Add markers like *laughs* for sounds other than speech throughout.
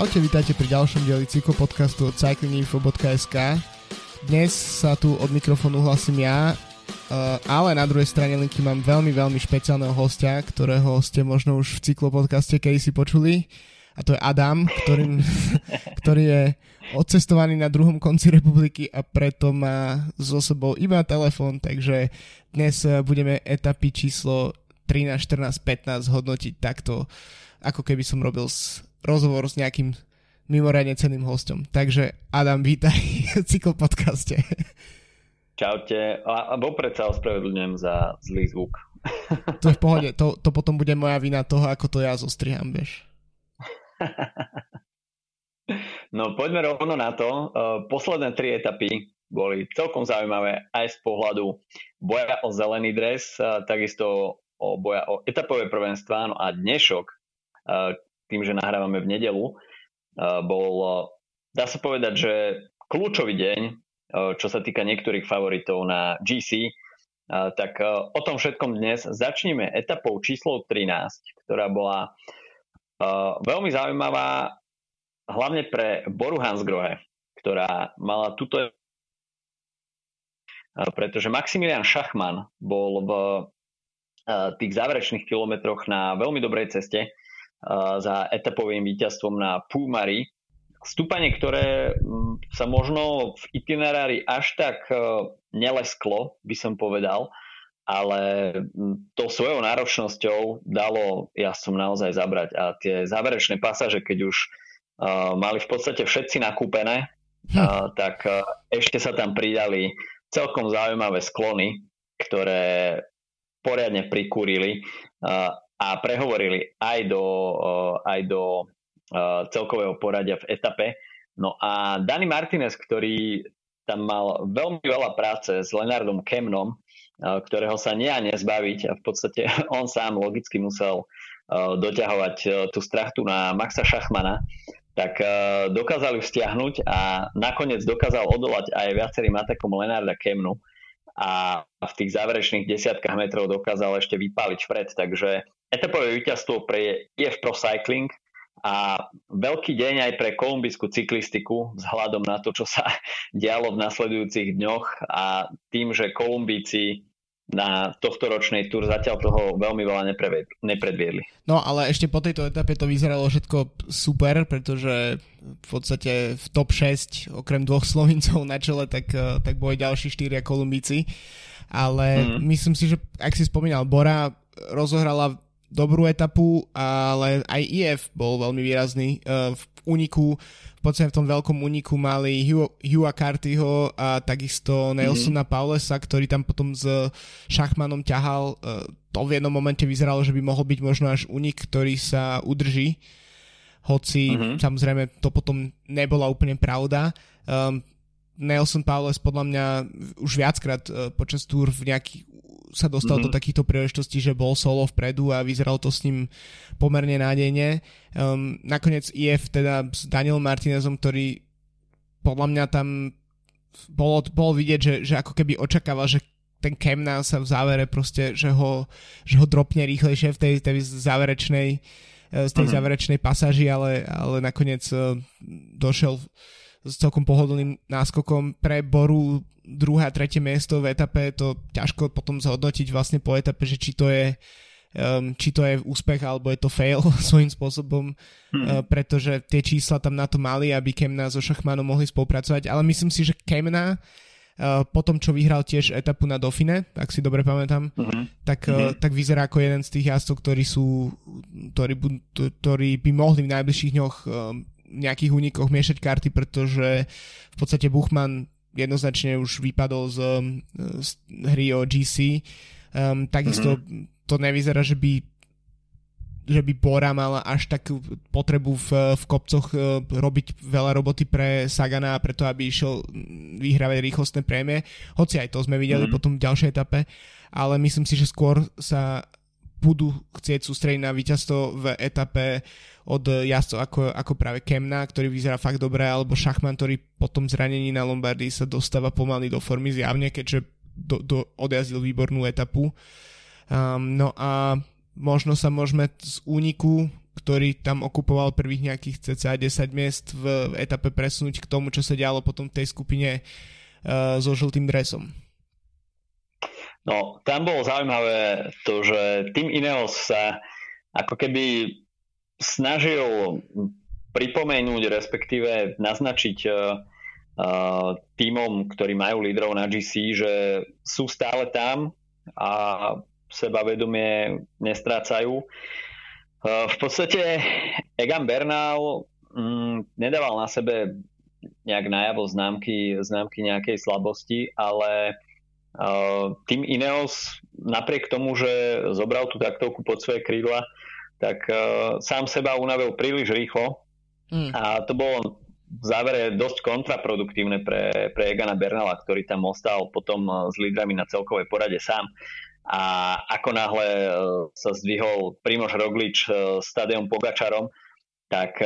Čaute, vítajte pri ďalšom dieli cyklopodcastu od cyclinginfo.sk. Dnes sa tu od mikrofónu hlasím ja, uh, ale na druhej strane linky mám veľmi, veľmi špeciálneho hostia, ktorého ste možno už v cyklopodcaste kedy si počuli. A to je Adam, ktorý, *laughs* ktorý je odcestovaný na druhom konci republiky a preto má so sebou iba telefón, takže dnes uh, budeme etapy číslo 13, 14, 15 hodnotiť takto, ako keby som robil s rozhovor s nejakým mimoriadne ceným hostom. Takže Adam, vítaj v cyklopodcaste. Čaute. A, a vopred sa ospravedlňujem za zlý zvuk. To je v pohode. To, to potom bude moja vina toho, ako to ja zostriham, vieš. No poďme rovno na to. Posledné tri etapy boli celkom zaujímavé aj z pohľadu boja o zelený dres, takisto o boja o etapové prvenstva. No a dnešok, tým, že nahrávame v nedelu, bol, dá sa povedať, že kľúčový deň, čo sa týka niektorých favoritov na GC, tak o tom všetkom dnes začneme etapou číslo 13, ktorá bola veľmi zaujímavá hlavne pre Boru Hansgrohe, ktorá mala túto pretože Maximilian Schachmann bol v tých záverečných kilometroch na veľmi dobrej ceste za etapovým víťazstvom na Púmari. Stúpanie, ktoré mm, sa možno v itinerári až tak e, nelesklo, by som povedal, ale mm, to svojou náročnosťou dalo som naozaj zabrať. A tie záverečné pasáže, keď už uh, mali v podstate všetci nakúpené, hm. uh, tak uh, ešte sa tam pridali celkom zaujímavé sklony, ktoré poriadne prikúrili. Uh, a prehovorili aj do, aj do celkového poradia v etape. No a Dani Martinez, ktorý tam mal veľmi veľa práce s Lenardom Kemnom, ktorého sa nie a nezbaviť a v podstate *laughs* on sám logicky musel doťahovať tú strachtu na Maxa Šachmana, tak dokázali vzťahnuť a nakoniec dokázal odolať aj viacerým atakom Lenarda Kemnu a v tých záverečných desiatkách metrov dokázal ešte vypáliť vpred, takže etapové víťazstvo pre EF Pro Cycling a veľký deň aj pre kolumbijskú cyklistiku vzhľadom na to, čo sa *laughs* dialo v nasledujúcich dňoch a tým, že Kolumbíci na tohto ročnej túr zatiaľ toho veľmi veľa nepredviedli. No ale ešte po tejto etape to vyzeralo všetko super, pretože v podstate v top 6 okrem dvoch Slovincov na čele tak, tak boli ďalší štyria Kolumbíci. Ale mm. myslím si, že ak si spomínal, Bora rozohrala dobrú etapu, ale aj IF bol veľmi výrazný. Uh, v úniku, v podstate v tom veľkom úniku mali Hugh, Hugha Cartyho a takisto Nelsona mm-hmm. Paulesa, ktorý tam potom s Šachmanom ťahal. Uh, to v jednom momente vyzeralo, že by mohol byť možno až únik, ktorý sa udrží. Hoci mm-hmm. samozrejme to potom nebola úplne pravda. Um, Nelson Paules podľa mňa už viackrát uh, počas túr v nejakých sa dostal mm-hmm. do takýchto príležitostí, že bol solo vpredu a vyzeral to s ním pomerne nádejne. Um, nakoniec IF teda s Danielom Martinezom, ktorý podľa mňa tam bolo, bolo vidieť, že, že ako keby očakával, že ten Kemna sa v závere proste, že ho, že ho dropne rýchlejšie v tej, tej záverečnej eh, z tej uh-huh. záverečnej pasáži, ale, ale nakoniec uh, došiel s celkom pohodlným náskokom pre Boru druhé a tretie miesto v etape, to ťažko potom zhodnotiť vlastne po etape, že či to je um, či to je úspech alebo je to fail *laughs* svojím spôsobom, hmm. uh, pretože tie čísla tam na to mali, aby Kemna so Šachmanom mohli spolupracovať, ale myslím si, že Kemna uh, po tom, čo vyhral tiež etapu na Dauphine, ak si dobre pamätám, uh-huh. tak, uh, uh-huh. tak vyzerá ako jeden z tých jazdcov, ktorí sú, ktorí, ktorí by mohli v najbližších dňoch um, nejakých únikoch miešať karty, pretože v podstate Buchmann jednoznačne už vypadol z, z hry o GC. Um, takisto mm-hmm. to nevyzerá, že by že by Bora mala až takú potrebu v, v kopcoch uh, robiť veľa roboty pre Sagana preto, aby išiel vyhrávať rýchlostné prémie. Hoci aj to sme videli mm-hmm. potom v ďalšej etape, ale myslím si, že skôr sa budú chcieť sústrediť na víťazstvo v etape od jazdcov ako, ako práve Kemna, ktorý vyzerá fakt dobre, alebo Šachman, ktorý po tom zranení na Lombardii sa dostáva pomaly do formy zjavne, keďže do, do, odjazdil výbornú etapu. Um, no a možno sa môžeme z úniku, ktorý tam okupoval prvých nejakých cca 10 miest v etape presunúť k tomu, čo sa dialo potom v tej skupine uh, so žltým dresom? No, tam bolo zaujímavé to, že tým Ineos sa ako keby snažil pripomenúť, respektíve naznačiť uh, uh, týmom, ktorí majú lídrov na GC, že sú stále tam a sebavedomie nestrácajú. Uh, v podstate Egan Bernal um, nedával na sebe nejak najavo známky, známky nejakej slabosti, ale tým Ineos napriek tomu, že zobral tú taktovku pod svoje krídla, tak uh, sám seba unavil príliš rýchlo Mm. A to bolo v závere dosť kontraproduktívne pre, pre Egana Bernala, ktorý tam ostal potom eh, s lídrami na celkovej porade sám. A ako náhle eh, sa zdvihol Primož Roglič eh, s Tadejom Pogačarom, tak,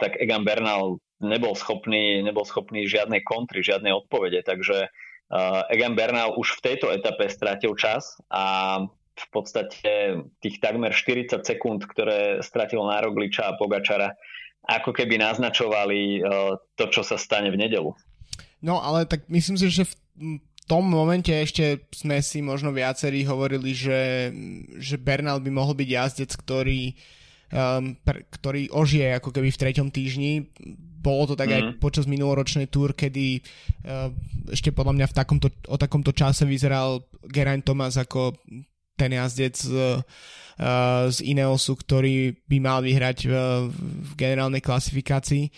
tak Egan Bernal nebol schopný, nebol schopný žiadnej kontry, žiadnej odpovede. Takže Egan Bernal už v tejto etape stratil čas a v podstate tých takmer 40 sekúnd, ktoré stratil na a Pogačara, ako keby naznačovali uh, to, čo sa stane v nedelu. No ale tak myslím si, že v tom momente ešte sme si možno viacerí hovorili, že, že Bernal by mohol byť jazdec, ktorý, um, pr- ktorý ožije ako keby v treťom týždni. Bolo to tak mm. aj mhm. počas minuloročnej túr, kedy uh, ešte podľa mňa v takomto, o takomto čase vyzeral Geraint Thomas ako ten jazdec uh, Eh, z Ineosu, ktorý by mal vyhrať v, v generálnej klasifikácii.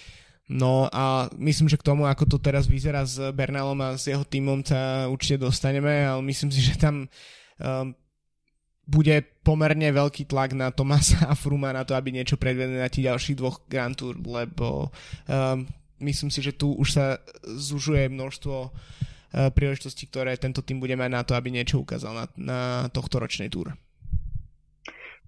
No a myslím, že k tomu, ako to teraz vyzerá s Bernalom a s jeho týmom sa určite dostaneme, ale myslím si, že tam um, bude pomerne veľký tlak na Tomasa a Fruma na to, aby niečo predvedli na tých ďalších dvoch Grand Tour, lebo um, myslím si, že tu už sa zužuje množstvo uh, príležitostí, ktoré tento tým bude mať na to, aby niečo ukázal na, na tohto ročnej túr.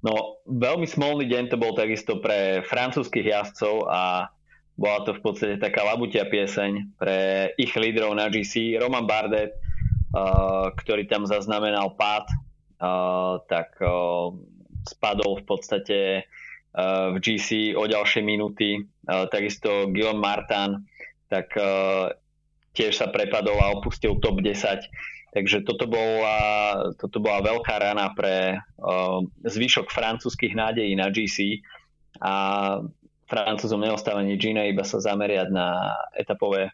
No, veľmi smolný deň to bol takisto pre francúzskych jazdcov a bola to v podstate taká labutia pieseň pre ich lídrov na GC. Roman Bardet, uh, ktorý tam zaznamenal pád, tak spadol v podstate uh, v GC o ďalšie minúty. Uh, takisto Guillaume Martin, tak uh, tiež sa prepadol a opustil top 10. Takže toto bola, toto bola veľká rana pre zvyšok francúzskych nádejí na GC a Francúzom neostáva nič iné, iba sa zameriať na etapové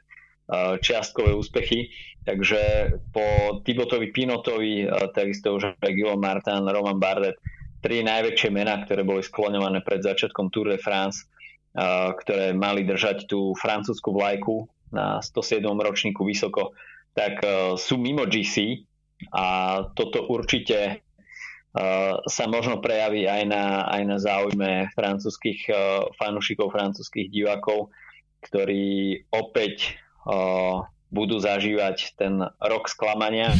čiastkové úspechy. Takže po Tibotovi Pinotovi, uh, takisto už aj Guillaume Martin, Roman Bardet, tri najväčšie mená, ktoré boli skloňované pred začiatkom Tour de France, uh, ktoré mali držať tú francúzsku vlajku na 107. ročníku vysoko tak sú mimo GC a toto určite sa možno prejaví aj na, aj na záujme francúzskych fanúšikov, francúzskych divákov, ktorí opäť budú zažívať ten rok sklamania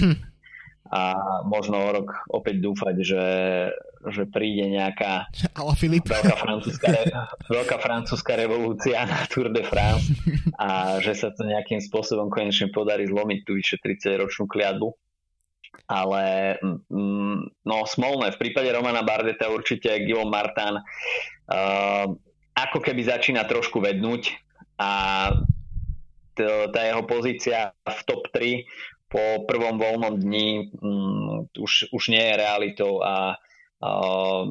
a možno o rok opäť dúfať, že, že príde nejaká veľká francúzska, veľká francúzska revolúcia na Tour de France a že sa to nejakým spôsobom konečne podarí zlomiť tú vyše 30 ročnú kliatbu. Ale mm, no smolné, v prípade Romana Bardeta určite Guillaume Martin uh, ako keby začína trošku vednúť a tá jeho pozícia v top 3 po prvom voľnom dni um, už, už nie je realitou a uh,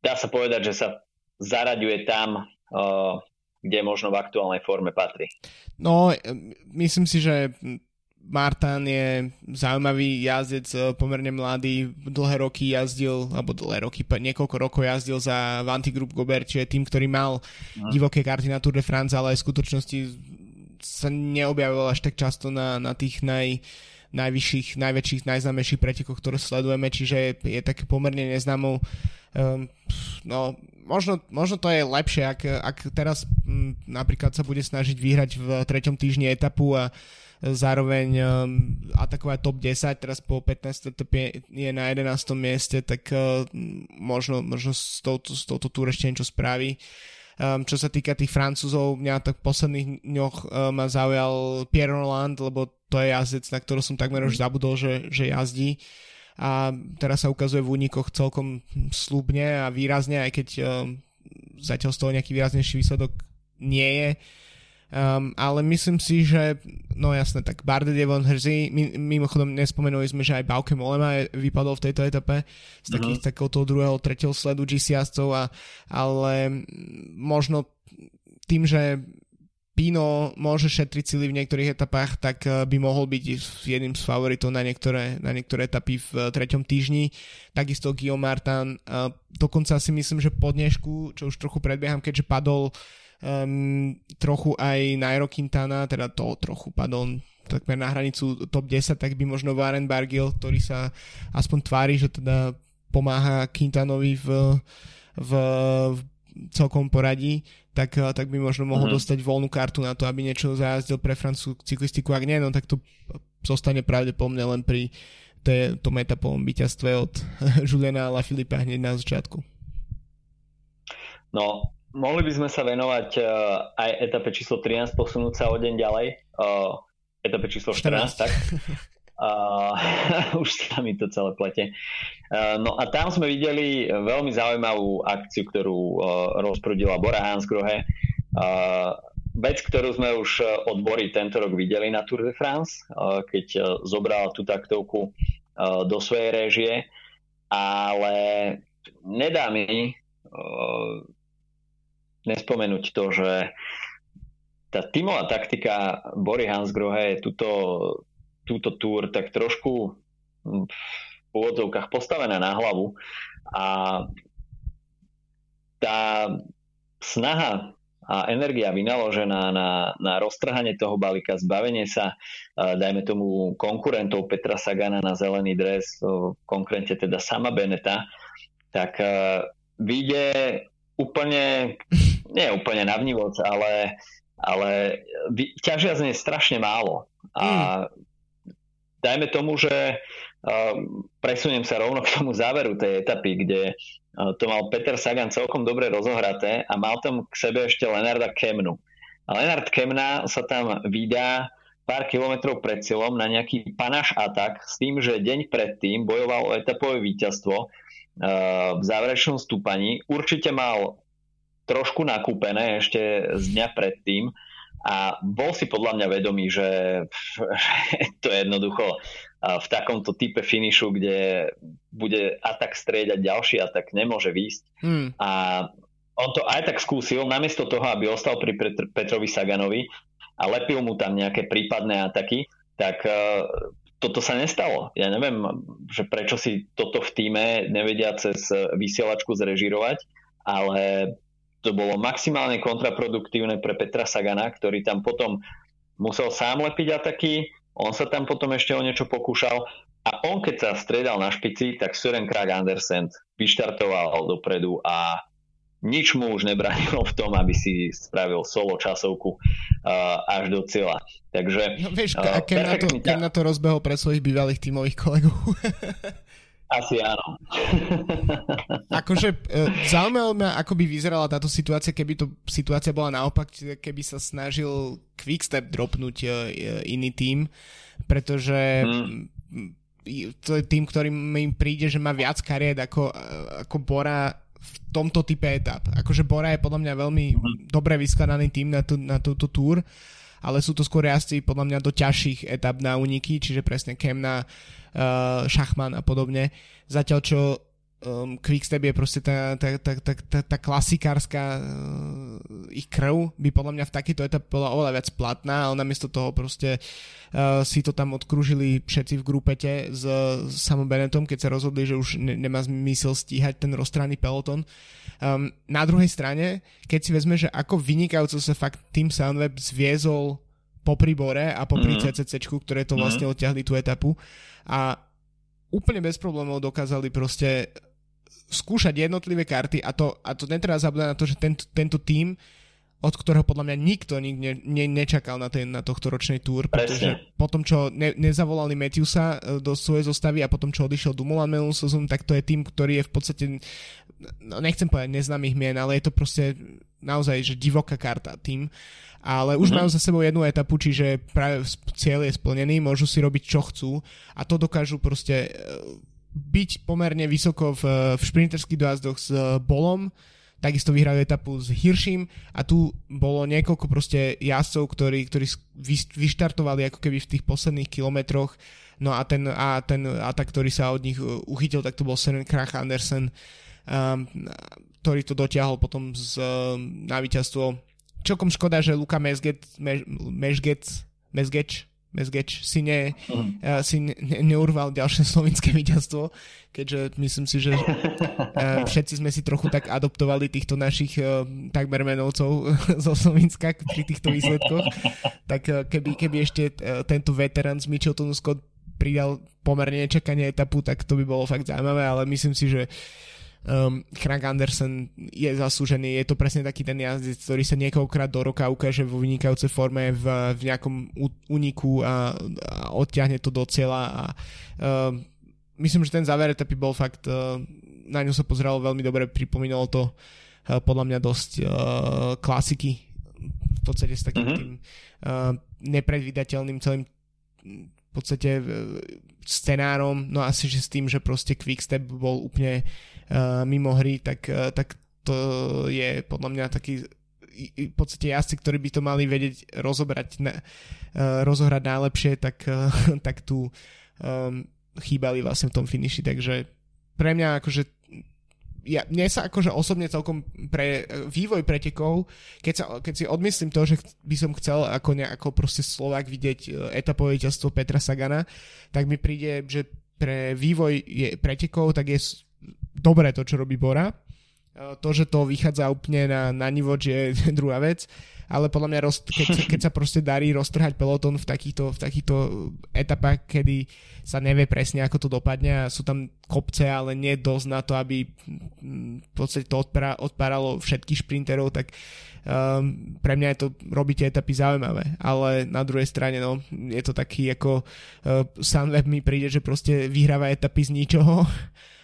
dá sa povedať, že sa zaraďuje tam, uh, kde možno v aktuálnej forme patrí. No, myslím si, že Martin je zaujímavý jazdec, e, pomerne mladý, dlhé roky jazdil, alebo dlhé roky, niekoľko rokov jazdil za Vanti Group Gobert, čiže tým, ktorý mal no. divoké karty na Tour de France, ale aj v skutočnosti sa neobjavil až tak často na, na tých naj, uh, najvyšších, najväčších, najznámejších pretekoch, ktoré sledujeme, čiže je, je také pomerne neznámou. Um, no, možno, možno to je lepšie, ak, ak teraz m, napríklad sa bude snažiť vyhrať v treťom týždni etapu a zároveň um, atakovať top 10, teraz po 15 etape je na 11. mieste, tak uh, možno, možno s touto, s touto túr ešte niečo spraví. Um, čo sa týka tých Francúzov, mňa tak v posledných dňoch um, ma zaujal Pierre Roland, lebo to je jazdec, na ktorý som takmer už mhm. zabudol, že, že jazdí a teraz sa ukazuje v únikoch celkom slúbne a výrazne, aj keď um, zatiaľ z toho nejaký výraznejší výsledok nie je. Um, ale myslím si, že no jasné, tak Barde Devon Herzy, mimochodom nespomenuli sme, že aj Bauke Molema vypadol v tejto etape z takých, uh-huh. takého toho druhého, tretieho sledu GC jazdcov, a, ale možno tým, že Pino môže šetriť sily v niektorých etapách, tak eh, by mohol byť jedným z favoritov na niektoré, na niektoré etapy v eh, treťom týždni. Takisto Guillaume Martin, eh, dokonca si myslím, že po dnešku, čo už trochu predbieham, keďže padol um, trochu aj Nairo Quintana, teda to trochu, pardon, takmer na hranicu top 10, tak by možno Warren Bargill, ktorý sa aspoň tvári, že teda pomáha Quintanovi v, v, v celkom poradí, tak, tak by možno mohol uh-huh. dostať voľnú kartu na to, aby niečo zajazdil pre francúzsku cyklistiku. Ak nie, no tak to zostane pravdepodobne len pri tom etapovom víťazstve od *laughs* Juliana Lafilipa hneď na začiatku. No, mohli by sme sa venovať uh, aj etape číslo 13, posunúť sa o deň ďalej. Uh, etape číslo 14, 14. tak. Uh, *laughs* už sa mi to celé plete. Uh, no a tam sme videli veľmi zaujímavú akciu, ktorú uh, rozprudila Bora Hansgrohe. Uh, vec, ktorú sme už od Bory tento rok videli na Tour de France, uh, keď uh, zobral tú taktovku uh, do svojej réžie, ale nedá mi nespomenúť to, že tá tímová taktika Bory Hansgrohe je túto, túto túr tak trošku v úvodzovkách postavená na hlavu a tá snaha a energia vynaložená na, na roztrhanie toho balíka, zbavenie sa, dajme tomu, konkurentov Petra Sagana na zelený dres, konkrétne teda sama Beneta, tak vyjde úplne nie úplne na vnívoc, ale, ale ťažia z nej strašne málo. A mm. dajme tomu, že presuniem sa rovno k tomu záveru tej etapy, kde to mal Peter Sagan celkom dobre rozohraté a mal tam k sebe ešte Lenarda Kemnu. A Lenard Kemna sa tam vydá pár kilometrov pred cieľom na nejaký panaš atak s tým, že deň predtým bojoval o etapové víťazstvo v záverečnom stúpaní. Určite mal trošku nakúpené ešte z dňa predtým a bol si podľa mňa vedomý, že, *laughs* to je jednoducho v takomto type finišu, kde bude atak striedať ďalší atak, nemôže výjsť. Hmm. A on to aj tak skúsil, namiesto toho, aby ostal pri Petr- Petrovi Saganovi a lepil mu tam nejaké prípadné ataky, tak toto sa nestalo. Ja neviem, že prečo si toto v týme nevedia cez vysielačku zrežirovať, ale to bolo maximálne kontraproduktívne pre Petra Sagana, ktorý tam potom musel sám lepiť ataky, on sa tam potom ešte o niečo pokúšal a on keď sa stredal na špici, tak Søren Krag Andersen vyštartoval dopredu a nič mu už nebránilo v tom, aby si spravil solo časovku uh, až do cieľa. Takže... No vieš, uh, keď, na to, keď na to rozbehol pre svojich bývalých tímových kolegov. *laughs* Asi áno. *laughs* akože e, zaujímavé ma, ako by vyzerala táto situácia, keby to situácia bola naopak, keby sa snažil Quickstep dropnúť e, iný tým, pretože hmm. to je tým, ktorý mi príde, že má viac kariet ako, e, ako Bora v tomto type etap. Akože Bora je podľa mňa veľmi hmm. dobre vyskladaný tým na, tú, na túto túr, ale sú to skôr jazdci podľa mňa do ťažších etap na úniky, čiže presne Kemna, uh, Šachman a podobne. Zatiaľ čo um, Quickstep je proste tá, tá, tá, tá, tá, tá klasikárska uh, ich krv by podľa mňa v takejto etape bola oveľa viac platná, ale namiesto toho proste uh, si to tam odkružili všetci v grupete s, s samom Benetom, keď sa rozhodli, že už ne, nemá zmysel stíhať ten rozstranný peloton. Um, na druhej strane, keď si vezme, že ako vynikajúco sa fakt Team Soundweb zviezol popri Bore a popri mm. CCC, ktoré to mhm. vlastne odťahli tú etapu a úplne bez problémov dokázali proste skúšať jednotlivé karty a to, a to netreba zabúdať na to, že tento, tento tým od ktorého podľa mňa nikto nikde ne, nečakal na, ten, na tohto ročnej túr, pretože potom, čo ne, nezavolali Matthewsa e, do svojej zostavy a potom, čo odišiel Dumoulin minulú sezónu, tak to je tým, ktorý je v podstate, no nechcem povedať neznámych mien, ale je to proste naozaj, že divoká karta tým. Ale už mm-hmm. majú za sebou jednu etapu, čiže práve cieľ je splnený, môžu si robiť čo chcú a to dokážu proste e, byť pomerne vysoko v, v šprinterských dojazdoch s Bolom, takisto vyhrajú etapu s Hirším a tu bolo niekoľko proste jazdcov, ktorí, ktorí vyštartovali ako keby v tých posledných kilometroch no a ten, a ten atak, ktorý sa od nich uh, uchytil, tak to bol Søren Krach Andersen, um, ktorý to dotiahol potom z, um, na víťazstvo. Čokom škoda, že Luka Mezget, Mezget, Mezgeč, Mezgeč si, ne, uh, si ne, neurval ďalšie *laughs* slovinské víťazstvo, keďže myslím si, že uh, všetci sme si trochu tak adoptovali týchto našich uh, takmer menovcov *laughs* zo Slovenska pri týchto výsledkoch. Tak uh, keby, keby ešte uh, tento veterán z Mitcheltonu Scott pridal pomerne nečakanie etapu, tak to by bolo fakt zaujímavé, ale myslím si, že um, Frank Anderson je zaslúžený, je to presne taký ten jazdec, ktorý sa niekoľkokrát do roka ukáže vo vynikajúcej forme v, v nejakom úniku a, a odtiahne to do cieľa a um, myslím, že ten záver etapy bol fakt, uh, na ňu sa pozeralo veľmi dobre, pripomínalo to uh, podľa mňa dosť uh, klasiky v podstate s takým mm-hmm. tým uh, nepredvídateľným celým v podstate e, scenárom, no asi že s tým, že proste Quickstep bol úplne uh, mimo hry, tak, uh, tak to je podľa mňa taký v podstate jazdci, ktorí by to mali vedieť rozobrať, uh, rozohrať najlepšie, tak, *laughs* tak tu um, chýbali vlastne v tom finiši, takže pre mňa akože ja, mne sa akože osobne celkom pre vývoj pretekov, keď, sa, keď si odmyslím to, že by som chcel ako nejako proste Slovak vidieť e, etapové víťazstvo Petra Sagana, tak mi príde, že pre vývoj je pretekov, tak je dobré to, čo robí Bora. E, to, že to vychádza úplne na, na nivoč je *laughs* druhá vec. Ale podľa mňa roz, keď, keď sa proste darí roztrhať peloton v takýchto, v takýchto etapách, kedy sa nevie presne, ako to dopadne a sú tam kopce, ale nie dosť na to, aby mm, v podstate to odpara, odpáralo všetkých šprinterov, tak um, pre mňa je to robíte etapy zaujímavé, ale na druhej strane no, je to taký ako uh, Sunweb mi príde, že proste vyhráva etapy z ničoho *laughs*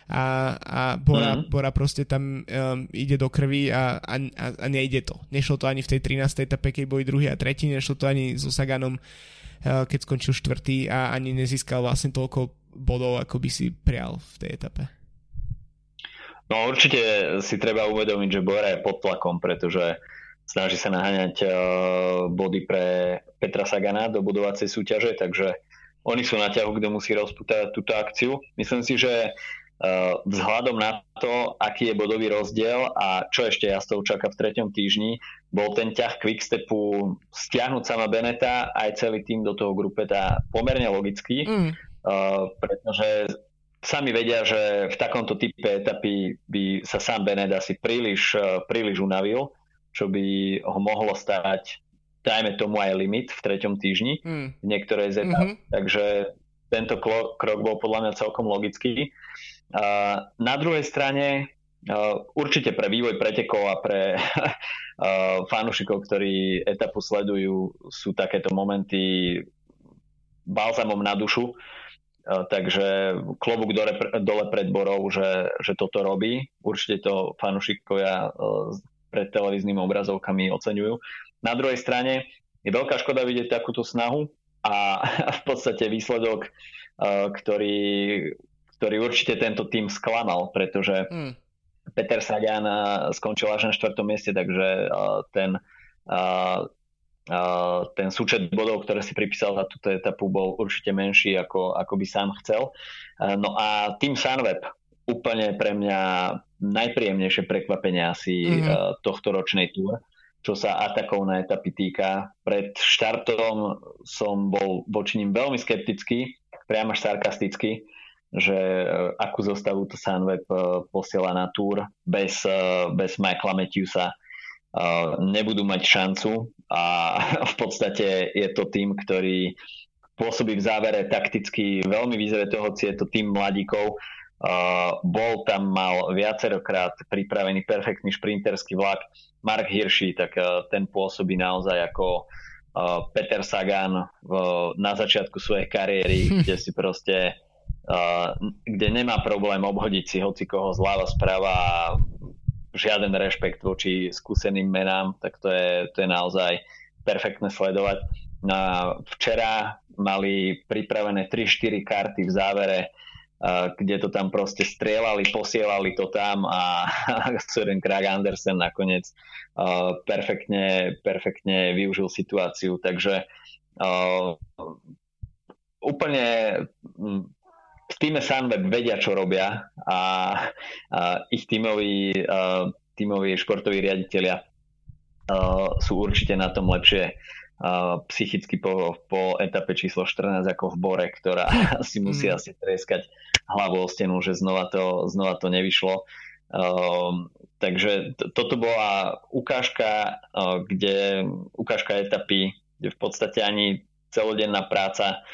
a, a Bora, mm. Bora proste tam um, ide do krvi a, a, a nejde to. Nešlo to ani v tej 13. etape, keď boli druhý a tretí, nešlo to ani so Saganom, uh, keď skončil štvrtý a ani nezískal vlastne toľko bodov, ako by si prial v tej etape. No určite si treba uvedomiť, že Bora je pod tlakom, pretože snaží sa naháňať uh, body pre Petra Sagana do budovacej súťaže, takže oni sú na ťahu, kto musí rozputať túto akciu. Myslím si, že vzhľadom na to, aký je bodový rozdiel a čo ešte jazdcov čaká v treťom týždni, bol ten ťah Quickstepu stiahnuť sama Beneta aj celý tým do toho grupeta pomerne logický, mm. uh, pretože sami vedia, že v takomto type etapy by sa sám Benet asi príliš, uh, príliš unavil, čo by ho mohlo stať dajme tomu aj limit v treťom týždni mm. v niektorej z etap. Mm-hmm. Takže tento krok bol podľa mňa celkom logický. Na druhej strane určite pre vývoj pretekov a pre *laughs* fanúšikov, ktorí etapu sledujú, sú takéto momenty balzamom na dušu. Takže klobúk dole, dole pred Borou, že, že toto robí. Určite to fanúšikovia pred televíznymi obrazovkami oceňujú. Na druhej strane je veľká škoda vidieť takúto snahu a *laughs* v podstate výsledok, ktorý ktorý určite tento tým sklamal, pretože mm. Peter Sagan eh, skončil až na štvrtom mieste, takže eh, ten, eh, ten súčet bodov, ktoré si pripísal za túto etapu, bol určite menší, ako, ako by sám chcel. No a tým Sunweb, úplne pre mňa najpríjemnejšie prekvapenie asi mm-hmm. tohto ročnej túr, čo sa atakov na etapy týka. Pred štartom som bol voči ním veľmi skeptický, priam až sarkastický že e, akú zostavu to Sunweb e, posiela na túr bez, e, bez Michaela Matthewsa nebudú mať šancu a *laughs* v podstate je to tým, ktorý pôsobí v závere takticky veľmi vyzretý, hoci je to tým mladíkov. bol tam, mal viacerokrát pripravený perfektný šprinterský vlak. Mark Hirschi, tak ten pôsobí naozaj ako Peter Sagan na začiatku svojej kariéry, *laughs* kde si proste kde nemá problém obhodiť si hoci koho zľava správa a žiaden rešpekt voči skúseným menám, tak to je, to je naozaj perfektné sledovať. No včera mali pripravené 3-4 karty v závere kde to tam proste strieľali, posielali to tam a *laughs* Søren Krag Andersen nakoniec perfektne, perfektne využil situáciu. Takže úplne v týme Sunweb vedia, čo robia a, a ich tímoví, uh, tímoví športoví riaditeľia uh, sú určite na tom lepšie uh, psychicky po, po etape číslo 14 ako v Bore, ktorá *laughs* si musí mm. asi treskať hlavu o stenu, že znova to, znova to nevyšlo. Uh, takže to, toto bola ukážka, uh, kde ukážka etapy, kde v podstate ani celodenná práca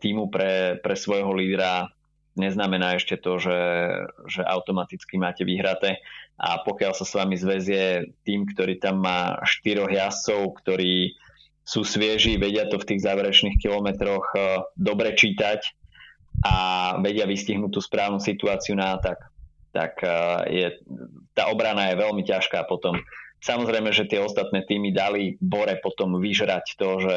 týmu pre, pre svojho lídra neznamená ešte to, že, že automaticky máte vyhraté a pokiaľ sa s vami zväzie tým, ktorý tam má štyroch jazdcov, ktorí sú svieži, vedia to v tých záverečných kilometroch e, dobre čítať a vedia vystihnúť tú správnu situáciu na atak, tak e, je, tá obrana je veľmi ťažká potom. Samozrejme, že tie ostatné týmy dali Bore potom vyžrať to, že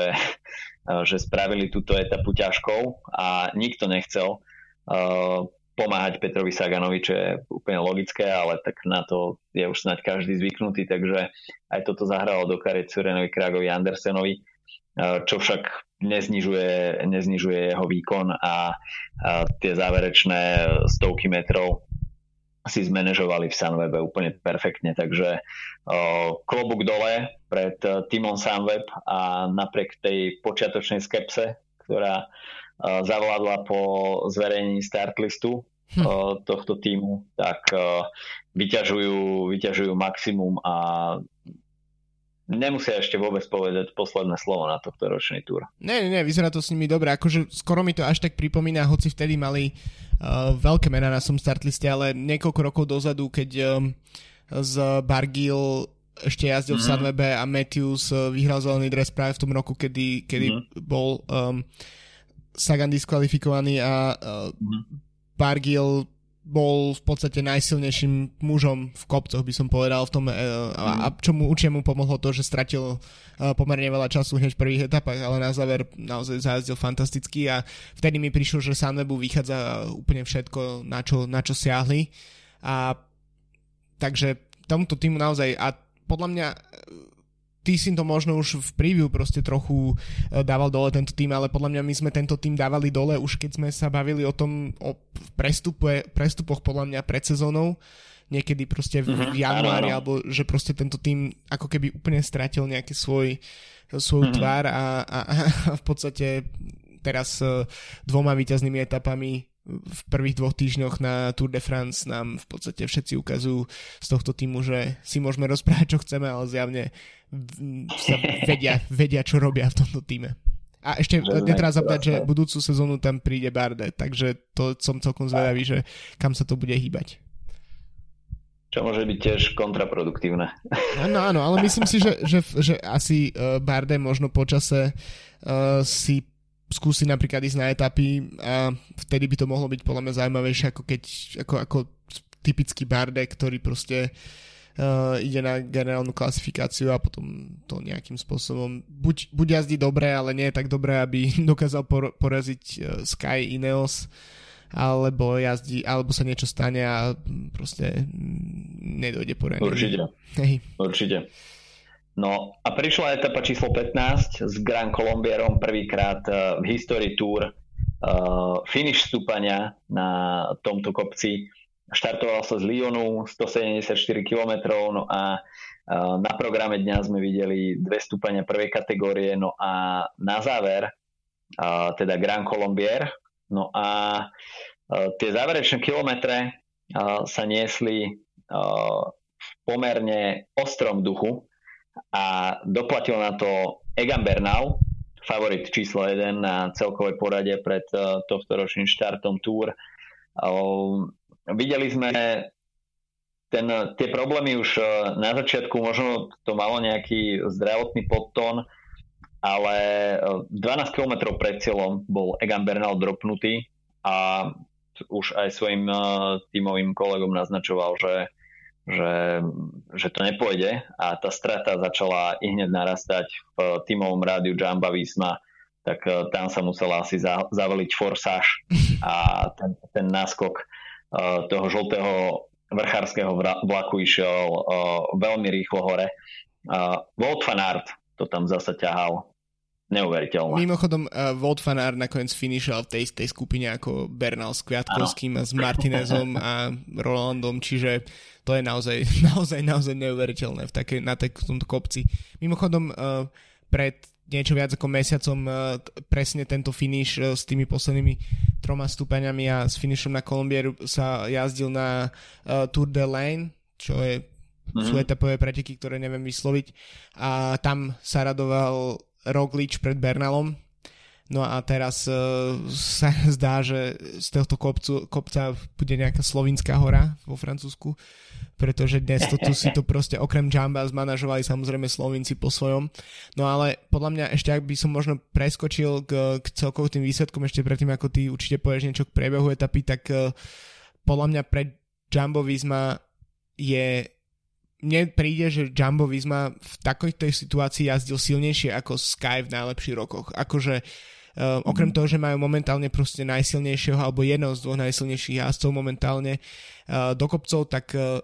že spravili túto etapu ťažkou a nikto nechcel uh, pomáhať Petrovi Saganovi, čo je úplne logické, ale tak na to je už snáď každý zvyknutý, takže aj toto zahralo do kariet Surenovi, Kragovi, Andersenovi, uh, čo však neznižuje, neznižuje jeho výkon a, a tie záverečné stovky metrov si zmanéžovali v Sunwebe úplne perfektne, takže uh, klobúk dole pred uh, Timon Sunweb a napriek tej počiatočnej skepse, ktorá uh, zavládla po zverejnení startlistu hm. uh, tohto týmu, tak uh, vyťažujú, vyťažujú maximum a nemusia ešte vôbec povedať posledné slovo na tohto ročný túr. Ne, ne, vyzerá to s nimi dobre, akože skoro mi to až tak pripomína, hoci vtedy mali uh, veľké mená na som startliste, ale niekoľko rokov dozadu, keď um, z Bargil ešte jazdil mm-hmm. v mhm. Sunwebe a Matthews uh, vyhral zelený dres práve v tom roku, kedy, kedy mm-hmm. bol um, Sagan diskvalifikovaný a uh, mm-hmm. Bargil bol v podstate najsilnejším mužom v kopcoch, by som povedal, v tom, uh, a, a čo mu určite mu pomohlo to, že stratil uh, pomerne veľa času hneď v prvých etapách, ale na záver naozaj zajazdil fantasticky a vtedy mi prišlo, že Sunwebu vychádza úplne všetko, na čo, na čo siahli. A takže tomuto týmu naozaj a podľa mňa ty si to možno už v preview proste trochu e, dával dole tento tým, ale podľa mňa my sme tento tým dávali dole už keď sme sa bavili o tom, o prestupe, prestupoch podľa mňa pred sezónou, niekedy proste v mm-hmm, januári, alebo že proste tento tým ako keby úplne stratil nejaký svoj, svoju mm-hmm. tvár a, a, a v podstate teraz e, dvoma víťaznými etapami v prvých dvoch týždňoch na Tour de France nám v podstate všetci ukazujú z tohto týmu, že si môžeme rozprávať, čo chceme, ale zjavne sa *laughs* vedia, vedia, čo robia v tomto týme. A ešte netreba zabúdať, že budúcu sezónu tam príde Barde, takže to som celkom zvedavý, že kam sa to bude hýbať. Čo môže byť tiež kontraproduktívne. Áno, áno, ale myslím si, že, že, že asi uh, Barde možno počase uh, si skúsi napríklad ísť na etapy a vtedy by to mohlo byť podľa mňa zaujímavejšie ako keď ako, ako typický Barde, ktorý proste uh, ide na generálnu klasifikáciu a potom to nejakým spôsobom buď, buď jazdí dobre, ale nie je tak dobré, aby *laughs* dokázal por- poraziť uh, Sky Ineos alebo jazdí, alebo sa niečo stane a proste nedojde po Určite. Hej. Určite. No a prišla etapa číslo 15 s Grand Colombierom prvýkrát eh, v histórii Tour. Uh, finish stúpania na tomto kopci. Štartoval sa z Lyonu 174 km, no a uh, na programe dňa sme videli dve stúpania prvej kategórie, no a na záver teda Grand Colombier. No a tie záverečné kilometre sa niesli v pomerne ostrom duchu a doplatil na to Egan Bernal, favorit číslo 1 na celkovej porade pred uh, tohto ročným štartom Tour. Videli sme ten, tie problémy už uh, na začiatku, možno to malo nejaký zdravotný podtón, ale 12 km pred cieľom bol Egan Bernal dropnutý a už aj svojim tímovým kolegom naznačoval, že že, že to nepôjde. A tá strata začala i hneď narastať v tímovom rádiu Jamba Visma. Tak uh, tam sa musela asi za, zaveliť forsáž a ten, ten náskok uh, toho žltého vrchárskeho vlaku išiel veľmi rýchlo hore. Wout van to tam zasa ťahal neuveriteľné. Mimochodom, uh, Wout van Aert nakoniec finišal v tej, tej skupine ako Bernal s Kviatkovským ano. a s Martinezom a Rolandom, čiže to je naozaj, *laughs* naozaj, naozaj neuveriteľné v také, na tomto kopci. Mimochodom, uh, pred niečo viac ako mesiacom uh, presne tento finish uh, s tými poslednými troma stúpaniami a s finishom na Kolumbieru sa jazdil na uh, Tour de Lane, čo je mm-hmm. sú etapové preteky, ktoré neviem vysloviť a tam sa radoval Roglič pred Bernalom. No a teraz uh, sa zdá, že z tohto kopcu, kopca bude nejaká slovinská hora vo Francúzsku, pretože dnes to tu si to proste okrem Jamba zmanažovali samozrejme Slovinci po svojom. No ale podľa mňa ešte ak by som možno preskočil k, k celkovým tým výsledkom ešte predtým, ako ty určite povieš niečo k priebehu etapy, tak uh, podľa mňa pre Jumbo Visma je mne príde, že Jumbo Visma v takejto situácii jazdil silnejšie ako Sky v najlepších rokoch. Akože uh, okrem toho, že majú momentálne proste najsilnejšieho alebo jedného z dvoch najsilnejších jazdcov momentálne uh, do kopcov, tak uh,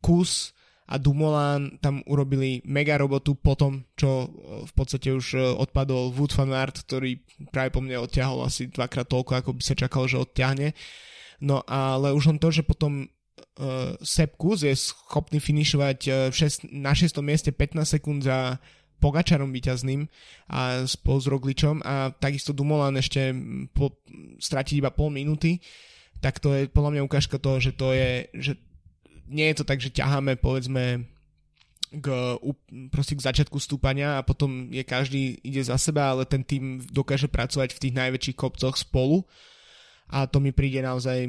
Kus a Dumoulin tam urobili mega robotu po tom, čo v podstate už odpadol Wood van Aert, ktorý práve po mne odťahol asi dvakrát toľko, ako by sa čakalo, že odťahne. No ale už len to, že potom Sepp Kuss je schopný finišovať šest, na 6. mieste 15 sekúnd za Pogačarom víťazným a spolu s Rogličom a takisto Dumoulin ešte po, stratiť iba pol minúty, tak to je podľa mňa ukážka toho, že to je, že nie je to tak, že ťaháme povedzme k, proste k začiatku stúpania a potom je každý ide za seba, ale ten tým dokáže pracovať v tých najväčších kopcoch spolu a to mi príde naozaj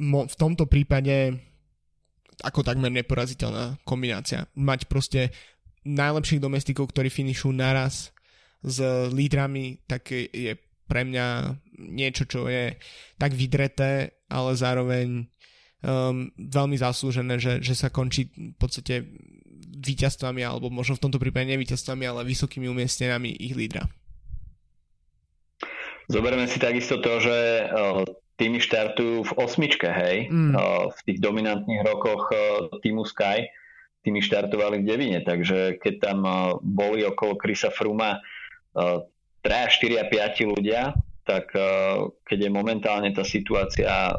v tomto prípade ako takmer neporaziteľná kombinácia. Mať proste najlepších domestikov, ktorí finišujú naraz s lídrami, tak je pre mňa niečo, čo je tak vydreté, ale zároveň um, veľmi zaslúžené, že, že sa končí v podstate víťazstvami, alebo možno v tomto prípade nevíťazstvami, ale vysokými umiestnenami ich lídra. Zoberme si takisto to, že týmy štartujú v osmičke, hej. Mm. V tých dominantných rokoch týmu Sky týmy štartovali v devine, takže keď tam boli okolo Krisa Fruma 3, 4 a 5 ľudia, tak keď je momentálne tá situácia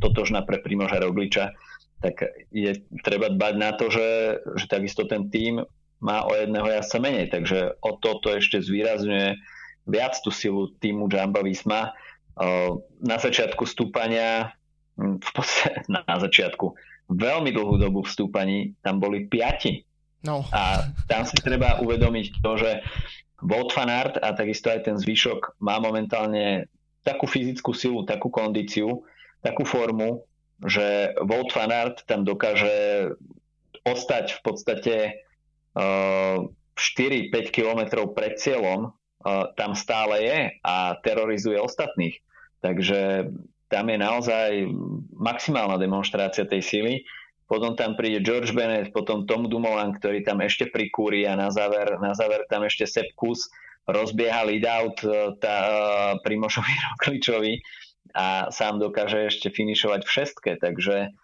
totožná pre Primoža Rogliča, tak je treba dbať na to, že, že takisto ten tým má o jedného jazdca menej, takže o toto ešte zvýrazňuje viac tú silu týmu Jamba Visma. Na začiatku stúpania, hm, v podstate *laughs* na začiatku, veľmi dlhú dobu v stúpaní, tam boli piati. No. A tam si treba uvedomiť to, že Wout van Aert a takisto aj ten zvyšok má momentálne takú fyzickú silu, takú kondíciu, takú formu, že Wout van Aert tam dokáže ostať v podstate uh, 4-5 kilometrov pred cieľom tam stále je a terorizuje ostatných. Takže tam je naozaj maximálna demonstrácia tej sily. Potom tam príde George Bennett, potom Tom Dumoulin, ktorý tam ešte prikúri a na záver, na záver tam ešte Sepp Kuss rozbieha lead-out e, tá, e, Primošovi *laughs* Rokličovi a sám dokáže ešte finišovať v šestke. Takže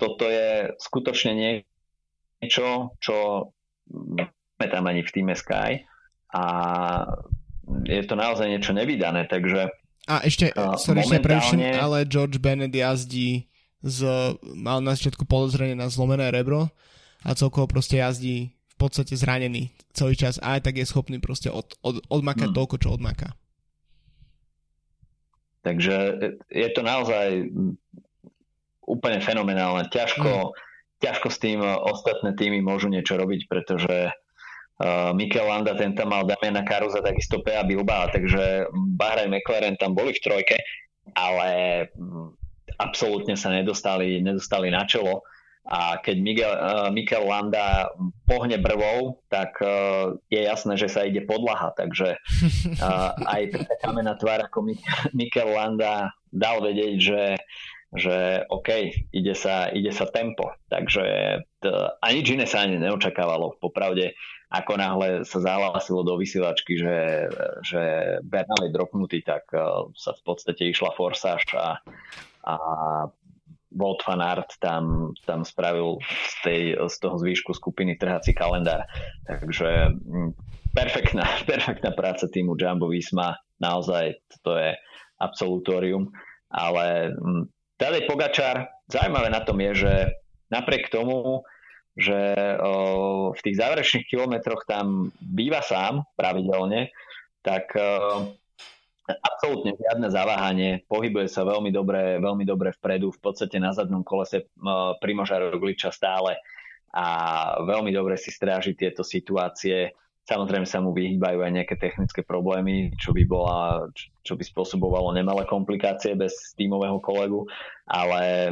toto je skutočne niečo, čo sme tam ani v týme Sky a je to naozaj niečo nevydané, takže a ešte, uh, sorry, momentálne... ale George Bennett jazdí z, mal na začiatku podozrenie na zlomené rebro a celkovo proste jazdí v podstate zranený celý čas a aj tak je schopný proste od, od, odmakať hmm. toľko, čo odmaká. Takže je to naozaj úplne fenomenálne. Ťažko, hmm. ťažko s tým ostatné týmy môžu niečo robiť, pretože Mikel Landa, ten tam mal Damiana Karuza, takisto PA Bilbao, takže Bahrain McLaren tam boli v trojke, ale mm, absolútne sa nedostali, nedostali na čelo. A keď Miguel, uh, Mikel Landa pohne brvou, tak uh, je jasné, že sa ide podlaha, takže aj taká kamená tvár ako Mikel Landa dal vedieť, že že OK, ide sa, ide sa tempo. Takže to, a nič iné sa ani neočakávalo. Popravde, ako náhle sa zahlasilo do vysielačky, že, že Bernal je dropnutý, tak uh, sa v podstate išla forsáž a, a Walt van Aert tam, tam spravil z, tej, z toho zvýšku skupiny trhací kalendár. Takže mm, perfektná, *laughs* perfektná práca týmu Jumbo Visma. Naozaj to je absolutórium. Ale mm, Tadej Pogačar, zaujímavé na tom je, že napriek tomu, že v tých záverečných kilometroch tam býva sám pravidelne, tak absolútne žiadne zaváhanie, pohybuje sa veľmi dobre, veľmi dobre vpredu, v podstate na zadnom kolese Primoža Rogliča stále. A veľmi dobre si stráži tieto situácie. Samozrejme sa mu vyhýbajú aj nejaké technické problémy, čo by, bola, čo by spôsobovalo nemalé komplikácie bez tímového kolegu, ale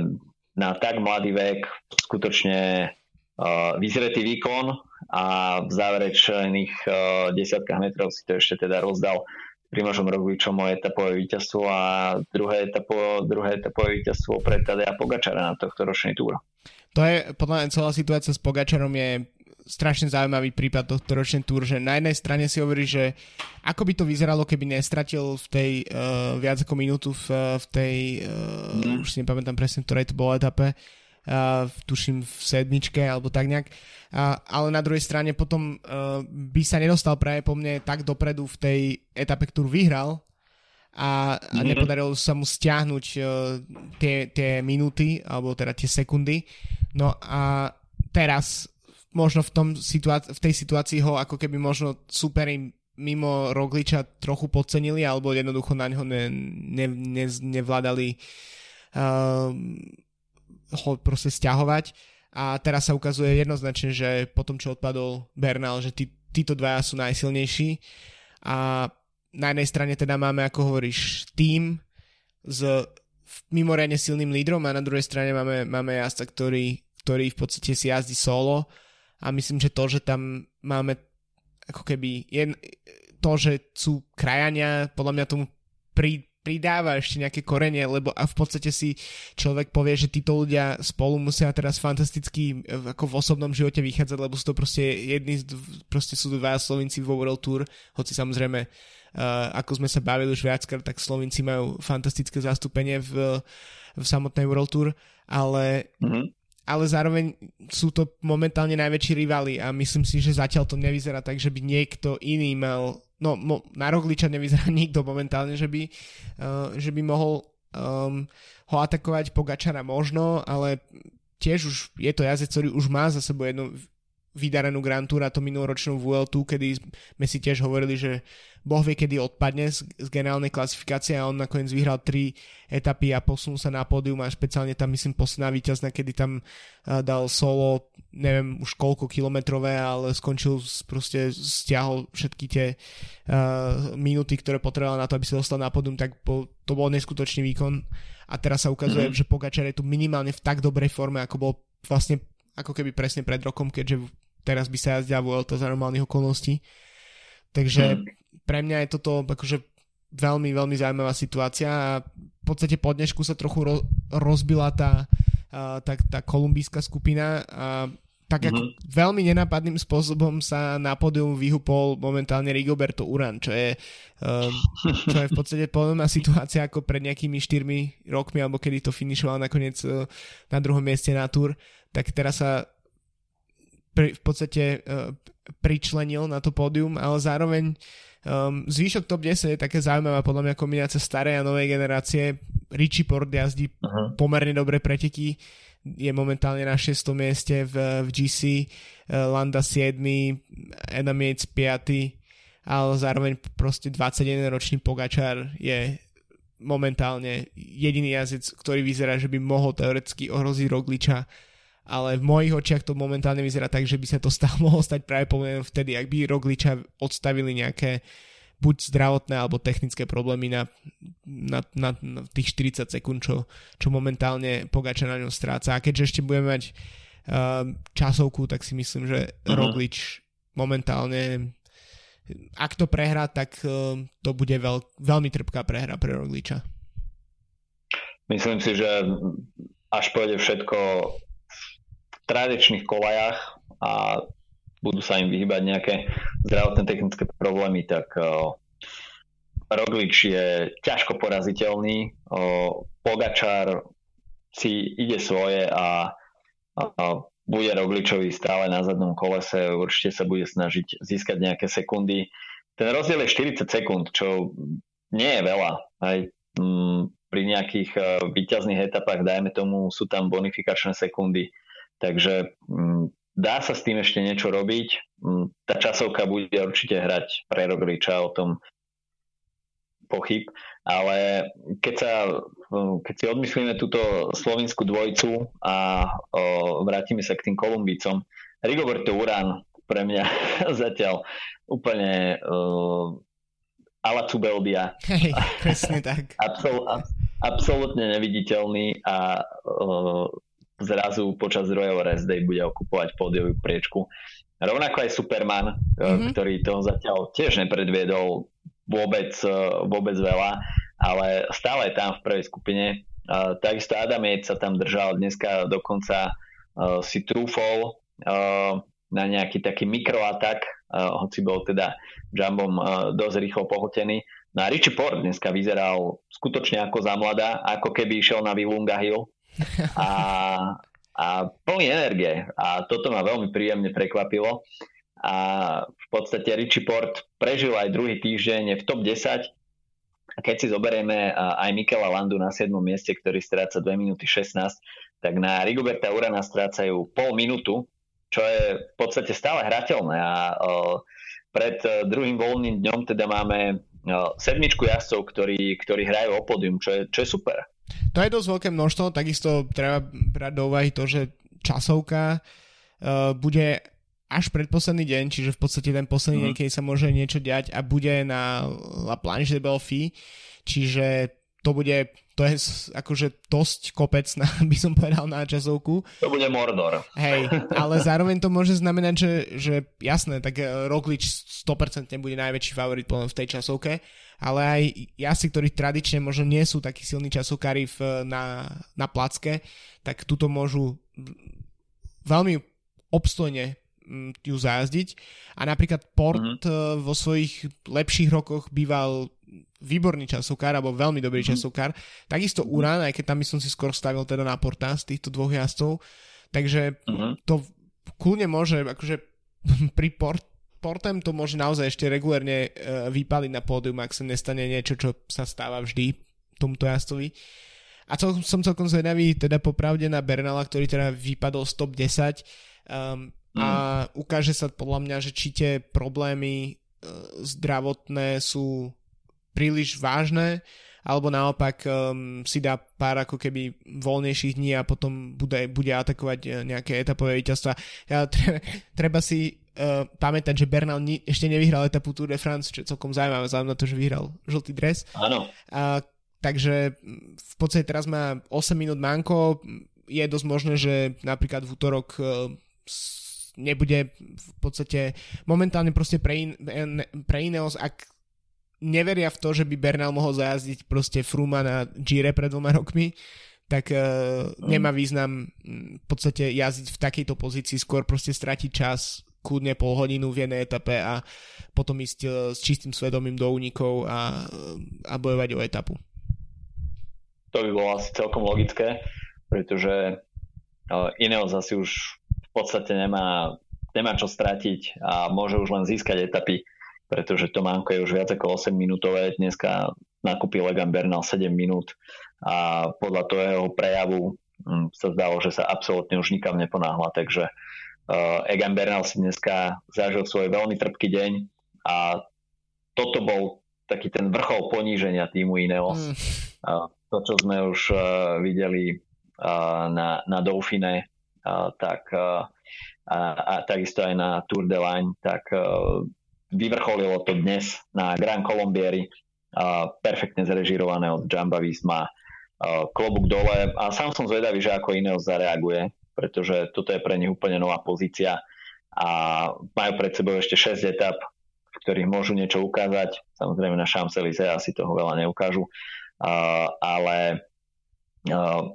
na tak mladý vek skutočne uh, vyzretý výkon a v záverečných uh, desiatkách metrov si to ešte teda rozdal Primožom Rogličom o etapové víťazstvo a druhé, etapo, druhé etapové víťazstvo pre Tadeja Pogačara na tohto ročný túr. To je, podľa mňa celá situácia s Pogačarom je strašne zaujímavý prípad tohto ročný túr, že na jednej strane si hovorí, že ako by to vyzeralo, keby nestratil v tej uh, viac ako minútu v, v tej, uh, mm. už si nepamätám presne, ktorej to bolo etape, uh, tuším v sedmičke alebo tak nejak, uh, ale na druhej strane potom uh, by sa nedostal práve po mne tak dopredu v tej etape, ktorú vyhral a, a mm. nepodarilo sa mu stiahnuť uh, tie, tie minúty alebo teda tie sekundy. No a teraz možno v, tom situá- v tej situácii ho ako keby možno superi mimo Rogliča trochu podcenili alebo jednoducho na ňo ne, ne, ne, nevládali uh, ho proste stiahovať a teraz sa ukazuje jednoznačne, že po tom, čo odpadol Bernal, že tí, títo dvaja sú najsilnejší. A na jednej strane teda máme, ako hovoríš, tým s mimoriadne silným lídrom a na druhej strane máme, máme jazda, ktorý, ktorý v podstate si jazdí solo a myslím, že to, že tam máme ako keby jen, to, že sú krajania, podľa mňa tomu pri, pridáva ešte nejaké korenie, lebo a v podstate si človek povie, že títo ľudia spolu musia teraz fantasticky ako v osobnom živote vychádzať, lebo sú to proste jedni, proste sú dva Slovinci vo World Tour, hoci samozrejme uh, ako sme sa bavili už viackrát, tak Slovinci majú fantastické zastúpenie v, v samotnej World Tour, ale mm-hmm ale zároveň sú to momentálne najväčší rivali a myslím si, že zatiaľ to nevyzerá tak, že by niekto iný mal, no mo, na Rogliča nevyzerá *laughs* nikto momentálne, že by, uh, že by mohol um, ho atakovať Pogačara možno, ale tiež už je to jazdec, ktorý už má za sebou jednu vydarenú Grand Tour a to minuloročnú Vueltu, kedy sme si tiež hovorili, že Boh vie, kedy odpadne z, z generálnej klasifikácie a on nakoniec vyhral tri etapy a posunul sa na pódium a špeciálne tam myslím posledná víťazná, kedy tam uh, dal solo, neviem už koľko kilometrové, ale skončil, proste stiahol všetky tie uh, minúty, ktoré potreboval na to, aby sa dostal na pódium, tak po, to bol neskutočný výkon a teraz sa ukazuje, mm-hmm. že Pogačar je tu minimálne v tak dobrej forme, ako bol vlastne ako keby presne pred rokom, keďže teraz by sa jazdila Vuelta za normálnych okolností. Takže mm pre mňa je toto akože veľmi, veľmi zaujímavá situácia a v podstate po dnešku sa trochu ro- rozbila tá, uh, tá, tá kolumbijská skupina a tak ako mm-hmm. veľmi nenápadným spôsobom sa na pódium vyhupol momentálne Rigoberto Uran, čo je, um, čo je v podstate podobná situácia ako pred nejakými 4 rokmi, alebo kedy to finišoval nakoniec uh, na druhom mieste na Tour, tak teraz sa pri, v podstate uh, pričlenil na to pódium, ale zároveň Um, zvýšok top 10 je také zaujímavé podľa mňa kombinácia starej a novej generácie. Richie Port jazdí uh-huh. pomerne dobré preteky, je momentálne na 6. mieste v, v GC, uh, eh, Landa 7, Adam Yates 5, ale zároveň proste 21 ročný Pogačar je momentálne jediný jazdec, ktorý vyzerá, že by mohol teoreticky ohroziť Rogliča ale v mojich očiach to momentálne vyzerá tak, že by sa to stalo, *laughs* mohlo stať práve poviem vtedy, ak by Rogliča odstavili nejaké buď zdravotné alebo technické problémy na, na, na, na tých 40 sekúnd, čo, čo momentálne Pogača na ňom stráca. A keďže ešte budeme mať uh, časovku, tak si myslím, že uh-huh. Roglič momentálne ak to prehrá, tak uh, to bude veľ, veľmi trpká prehra pre Rogliča. myslím si, že až pôjde všetko tradičných kolajách a budú sa im vyhybať nejaké zdravotné technické problémy, tak uh, Roglič je ťažko poraziteľný. Uh, Pogačar si ide svoje a, a, bude Rogličovi stále na zadnom kolese, určite sa bude snažiť získať nejaké sekundy. Ten rozdiel je 40 sekúnd, čo nie je veľa. Aj mm, pri nejakých uh, výťazných etapách, dajme tomu, sú tam bonifikačné sekundy. Takže mm, dá sa s tým ešte niečo robiť. Mm, tá časovka bude určite hrať pre Rogliča o tom pochyb, ale keď, sa, mm, keď si odmyslíme túto slovinskú dvojicu a o, vrátime sa k tým Kolumbicom, Rigoberto Urán pre mňa *laughs* zatiaľ úplne uh, ala Cubeldia. Hej, presne tak. *laughs* Absol, absolútne neviditeľný a uh, zrazu počas druhého rest day bude okupovať pódiovú priečku. Rovnako aj Superman, mm-hmm. ktorý toho zatiaľ tiež nepredviedol vôbec, eh, vôbec veľa, ale stále je tam v prvej skupine. Takisto Adam sa tam držal, dneska dokonca uh, si trúfol na nejaký taký mikroatak, hoci bol teda Jumbom dosť rýchlo pohotený. No a Richie Port dneska vyzeral skutočne ako za mladá, ako keby išiel na Vilunga Hill a, a plný energie. A toto ma veľmi príjemne prekvapilo. A v podstate Richie Port prežil aj druhý týždeň v top 10. Keď si zoberieme aj Mikela Landu na 7. mieste, ktorý stráca 2 minúty 16, tak na Rigoberta Urana strácajú pol minútu, čo je v podstate stále hrateľné. A pred e, druhým voľným dňom teda máme sedmičku jazdcov, ktorí, ktorí hrajú o pódium, čo je, čo je super. To je dosť veľké množstvo, takisto treba brať do úvahy to, že časovka uh, bude až predposledný deň, čiže v podstate ten posledný mm. deň, keď sa môže niečo diať a bude na La Planche de Belfi, čiže to bude, to je akože dosť kopec, na, *laughs* by som povedal, na časovku. To bude Mordor. Hej, ale zároveň to môže znamenať, že, že jasné, tak eh, Roglič 100% bude najväčší favorit v tej časovke, ale aj jazdci, ktorí tradične možno nie sú takí silní časovkári v, na, na placke, tak tuto môžu veľmi obstojne mm, ju zajazdiť. A napríklad Port mm-hmm. vo svojich lepších rokoch býval výborný časovkár, alebo veľmi dobrý mm-hmm. časovkár. Takisto. Uran, aj keď tam by som si skôr stavil teda na porta z týchto dvoch jazdcov. Takže mm-hmm. to kľudne môže, akože *laughs* pri port, portem to môže naozaj ešte regulérne uh, vypaliť na pódium, ak sa nestane niečo, čo sa stáva vždy tomuto jazdovi. A cel, som celkom zvedavý teda popravde na Bernala, ktorý teda vypadol z top 10 um, mm. a ukáže sa podľa mňa, že či tie problémy uh, zdravotné sú príliš vážne, alebo naopak um, si dá pár ako keby voľnejších dní a potom bude, bude atakovať uh, nejaké etapové víťazstva. Ja, treba si uh, pamätať, že Bernal ni- ešte nevyhral etapu Tour de France, čo je celkom zaujímavé, vzhľadom na to, že vyhral žltý dres. Áno. Uh, takže v podstate teraz má 8 minút manko, je dosť možné, že napríklad v útorok uh, nebude v podstate momentálne proste pre, in, pre Ineos, ak neveria v to, že by Bernal mohol zajazdiť proste Fruma na Gire pred dvoma rokmi, tak uh, nemá význam v podstate jazdiť v takejto pozícii, skôr proste stratiť čas kľudne pol hodinu v jednej etape a potom ísť uh, s čistým svedomím do únikov a, a bojovať o etapu. To by bolo asi celkom logické, pretože uh, Ineos asi už v podstate nemá, nemá čo stratiť a môže už len získať etapy pretože to Mánko je už viac ako 8 minútové. Dneska nakúpil Egan Bernal 7 minút a podľa toho jeho prejavu hm, sa zdalo, že sa absolútne už nikam neponáhla, takže uh, Egan Bernal si dneska zažil svoj veľmi trpký deň a toto bol taký ten vrchol poníženia týmu Ineos. Mm. To, čo sme už uh, videli uh, na, na Dauphine, tak a, a takisto aj na Tour de Line, tak vyvrcholilo to dnes na Gran Colombieri, perfektne zrežirované od Jamba Visma, klobúk dole a sám som zvedavý, že ako Ineos zareaguje, pretože toto je pre nich úplne nová pozícia a majú pred sebou ešte 6 etap, v ktorých môžu niečo ukázať. Samozrejme na Champs-Élysées asi toho veľa neukážu, ale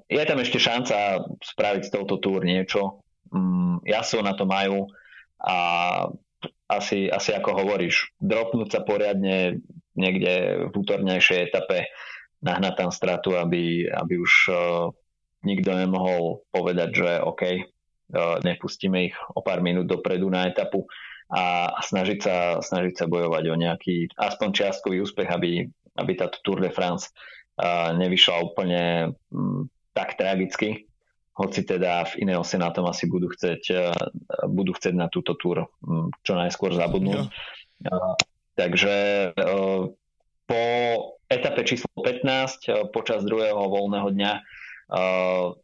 je tam ešte šanca spraviť z touto túr niečo. Um, Jaso na to majú a asi, asi ako hovoríš, dropnúť sa poriadne niekde v útornejšej etape, nahnať tam stratu, aby, aby už uh, nikto nemohol povedať, že OK, uh, nepustíme ich o pár minút dopredu na etapu a, snažiť, sa, snažiť sa bojovať o nejaký aspoň čiastkový úspech, aby, aby táto Tour de France uh, nevyšla úplne um, tak tragicky, hoci teda v Ineose na tom asi budú chcieť, uh, budú chcieť na túto túr um, čo najskôr zabudnúť. Uh, takže uh, po etape číslo 15 uh, počas druhého voľného dňa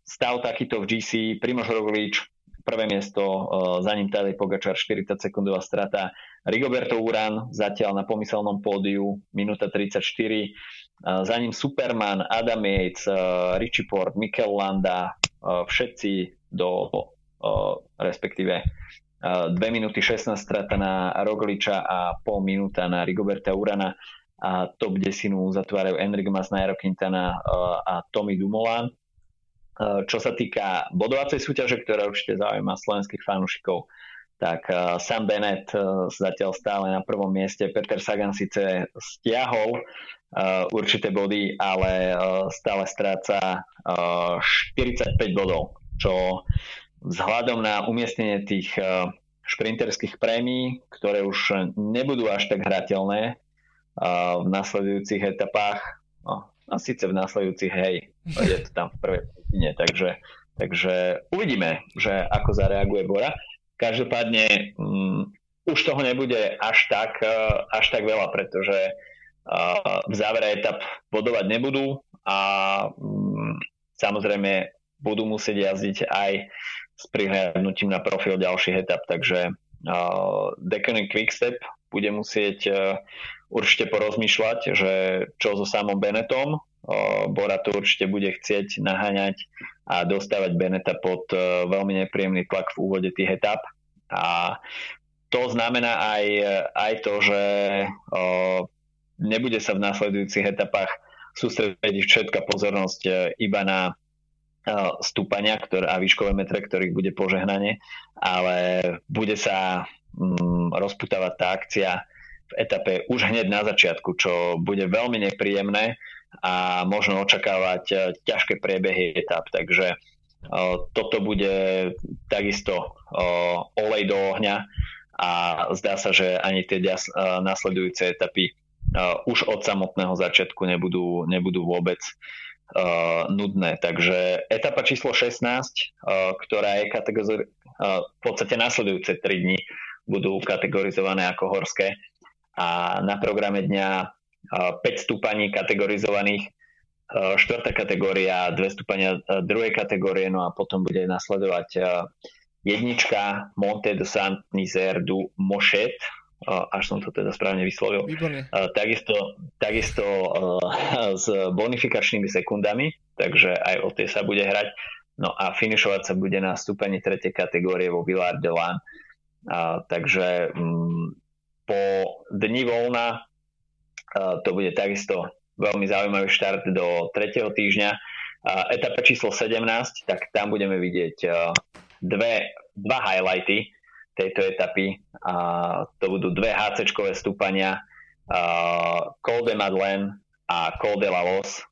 stav takýto v GC Primož Roglič prvé miesto, za ním Tadej Pogačar 40 sekundová strata, Rigoberto Uran zatiaľ na pomyselnom pódiu, minúta 34, za ním Superman, Adam Yates, Richie Port, Mikel Landa, všetci do respektíve 2 minúty 16 strata na Rogliča a pol minúta na Rigoberta Urana a top desinu zatvárajú Enric Mas, Nairo Quintana a Tommy Dumoulin. Čo sa týka bodovacej súťaže, ktorá určite zaujíma slovenských fanúšikov, tak uh, Sam Bennett uh, zatiaľ stále na prvom mieste. Peter Sagan síce stiahol uh, určité body, ale stále stráca uh, 45 bodov, čo vzhľadom na umiestnenie tých šprinterských prémií, ktoré už nebudú až tak hrateľné v nasledujúcich etapách, no, a síce v následujúcich, hej, je to tam v prvej tretine, takže, takže uvidíme, že ako zareaguje Bora. Každopádne um, už toho nebude až tak, uh, až tak veľa, pretože uh, v závere etap bodovať nebudú a um, samozrejme budú musieť jazdiť aj s prihľadnutím na profil ďalších etap, takže uh, Deconic Quickstep bude musieť uh, určite porozmýšľať, že čo so samom Benetom. Bora to určite bude chcieť naháňať a dostávať Beneta pod veľmi nepríjemný tlak v úvode tých etap. A to znamená aj, aj to, že nebude sa v následujúcich etapách sústrediť všetká pozornosť iba na stúpania ktoré, a výškové metre, ktorých bude požehnanie, ale bude sa mm, rozputávať tá akcia v etape už hneď na začiatku, čo bude veľmi nepríjemné a možno očakávať eh, ťažké priebehy etap. Takže eh, toto bude takisto eh, olej do ohňa a zdá sa, že ani tie nasledujúce etapy už od samotného začiatku nebudú, nebudú vôbec nudné. Takže etapa číslo 16, ktorá je kategori- v podstate nasledujúce 3 dni budú kategorizované ako horské, a na programe dňa 5 stúpaní kategorizovaných, štvrtá kategória, dve stúpania druhej kategórie, no a potom bude nasledovať jednička Monte de Saint Nizer du Mochet, až som to teda správne vyslovil. Výborné. Takisto, takisto s bonifikačnými sekundami, takže aj o tie sa bude hrať. No a finišovať sa bude na stúpení tretej kategórie vo Villard de Lan. takže mm, po dni voľna to bude takisto veľmi zaujímavý štart do 3. týždňa. Etapa číslo 17, tak tam budeme vidieť dve, dva highlighty tejto etapy. To budú dve HC-čkové stúpania Col de Madeleine a Col de la Los.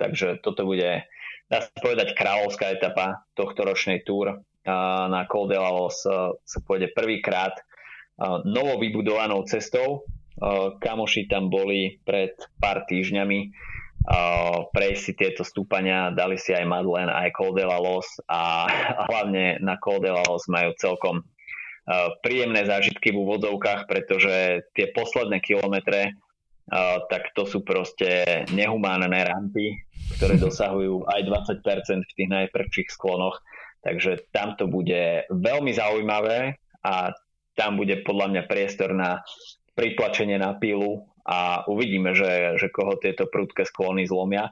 Takže toto bude, dá sa povedať, kráľovská etapa tohto ročnej túr. Na Col de la Los sa pôjde prvýkrát novo vybudovanou cestou. Kamoši tam boli pred pár týždňami prejsť si tieto stúpania, dali si aj Madlen, aj Col de la Los a hlavne na Col de la Los majú celkom príjemné zážitky v úvodzovkách, pretože tie posledné kilometre tak to sú proste nehumánne rampy, ktoré *laughs* dosahujú aj 20% v tých najprvších sklonoch. Takže tam to bude veľmi zaujímavé a tam bude podľa mňa priestor na pritlačenie na pílu a uvidíme, že, že koho tieto prudké sklony zlomia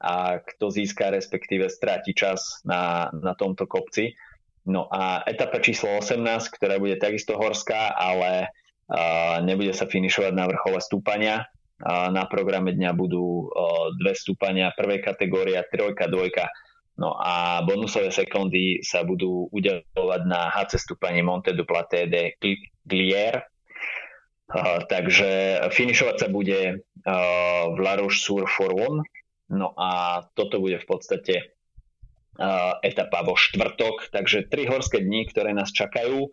a kto získa, respektíve stráti čas na, na tomto kopci. No a etapa číslo 18, ktorá bude takisto horská, ale uh, nebude sa finišovať na vrchole stúpania. na programe dňa budú dve stúpania prvej kategórie, trojka, dvojka. No a bonusové sekundy sa budú udelovať na HC stúpaní Monte du Platé de Glier. Uh, takže finišovať sa bude uh, v La Roche sur Foron. No a toto bude v podstate uh, etapa vo štvrtok, takže tri horské dni, ktoré nás čakajú.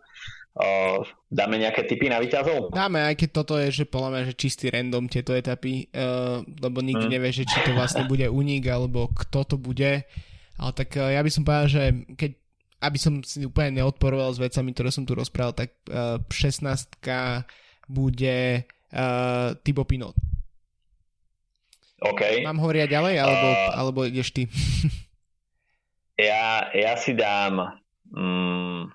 Uh, dáme nejaké tipy na výťazov? Dáme, aj keď toto je, že podľa mňa, že čistý random tieto etapy, uh, lebo nikdy hmm. nevieš, že či to vlastne bude unik, alebo kto to bude. Ale tak uh, ja by som povedal, že keď aby som si úplne neodporoval s vecami, ktoré som tu rozprával, tak uh, 16 bude uh, Thibaut Pinot. OK. Mám hovoriť ďalej, alebo, uh, alebo ideš ty? *laughs* ja, ja si dám um,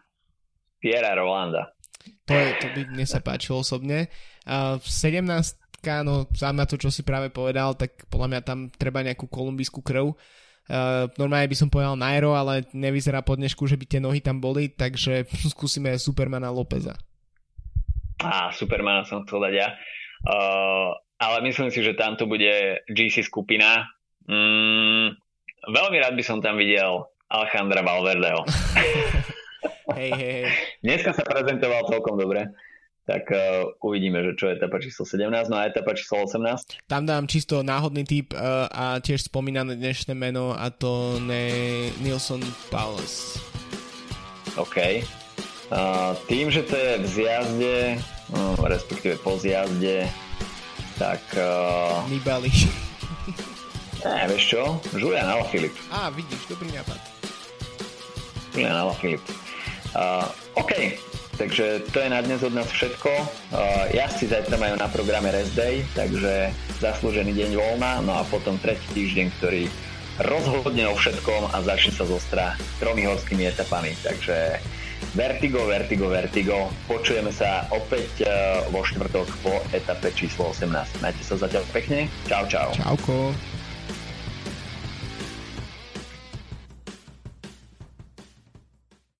Piera Rolanda. To, je, to by mne sa páčilo osobne. Uh, 17 no sám na to, čo si práve povedal, tak podľa mňa tam treba nejakú kolumbijskú krv. Uh, normálne by som povedal Nairo, ale nevyzerá po dnešku, že by tie nohy tam boli, takže *laughs* skúsime Supermana Lópeza. Á, Supermana som chcel dať ja. Uh, ale myslím si, že tam to bude GC skupina. Mm, veľmi rád by som tam videl Alejandra Valverdeho. *laughs* hej, hej, hej. Dneska sa prezentoval celkom dobre. Tak uh, uvidíme, že čo je etapa číslo 17, no a etapa číslo 18. Tam dám čisto náhodný typ uh, a tiež spomínané dnešné meno a to ne Nilson Paulus. OK. Uh, tým, že to je v zjazde, respektíve po zjazde, tak... Uh... Nibali. ne, *laughs* vieš čo? Julian Alaphilippe. Á, vidíš, dobrý nápad. Julian Alaphilippe. Uh, OK, takže to je na dnes od nás všetko. Uh, jazdci zajtra majú na programe Rest Day, takže zaslúžený deň voľna, no a potom tretí týždeň, ktorý rozhodne o všetkom a začne sa zostra tromi horskými etapami. Takže Vertigo, Vertigo, Vertigo. Počujeme sa opäť uh, vo štvrtok po etape číslo 18. Majte sa zatiaľ pekne. Čau, čau. Čauko.